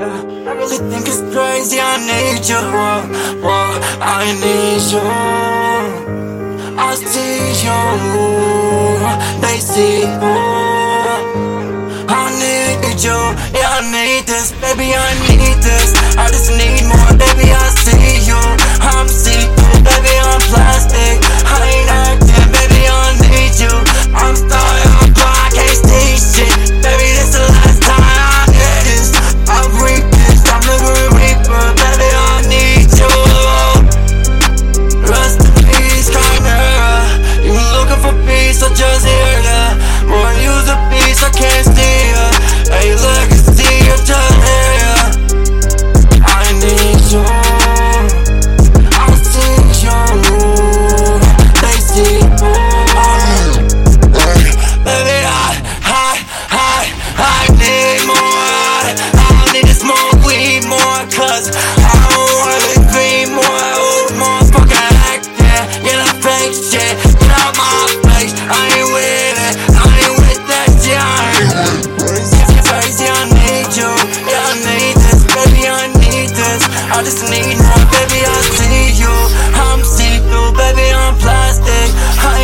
They think it's crazy, I need you. Whoa, whoa, I need you. I see you. They see you. I need you. Yeah, I need this. Baby, I need this. I just need more. Baby, cause I don't wanna be more old motherfucker like that. Get a fake shit, get out my face. I ain't with it, I ain't with that shit. Yeah, crazy, I need you. Yeah, I need this, baby, I need this. I just need now, baby, I see you. I'm see through, baby, I'm plastic. I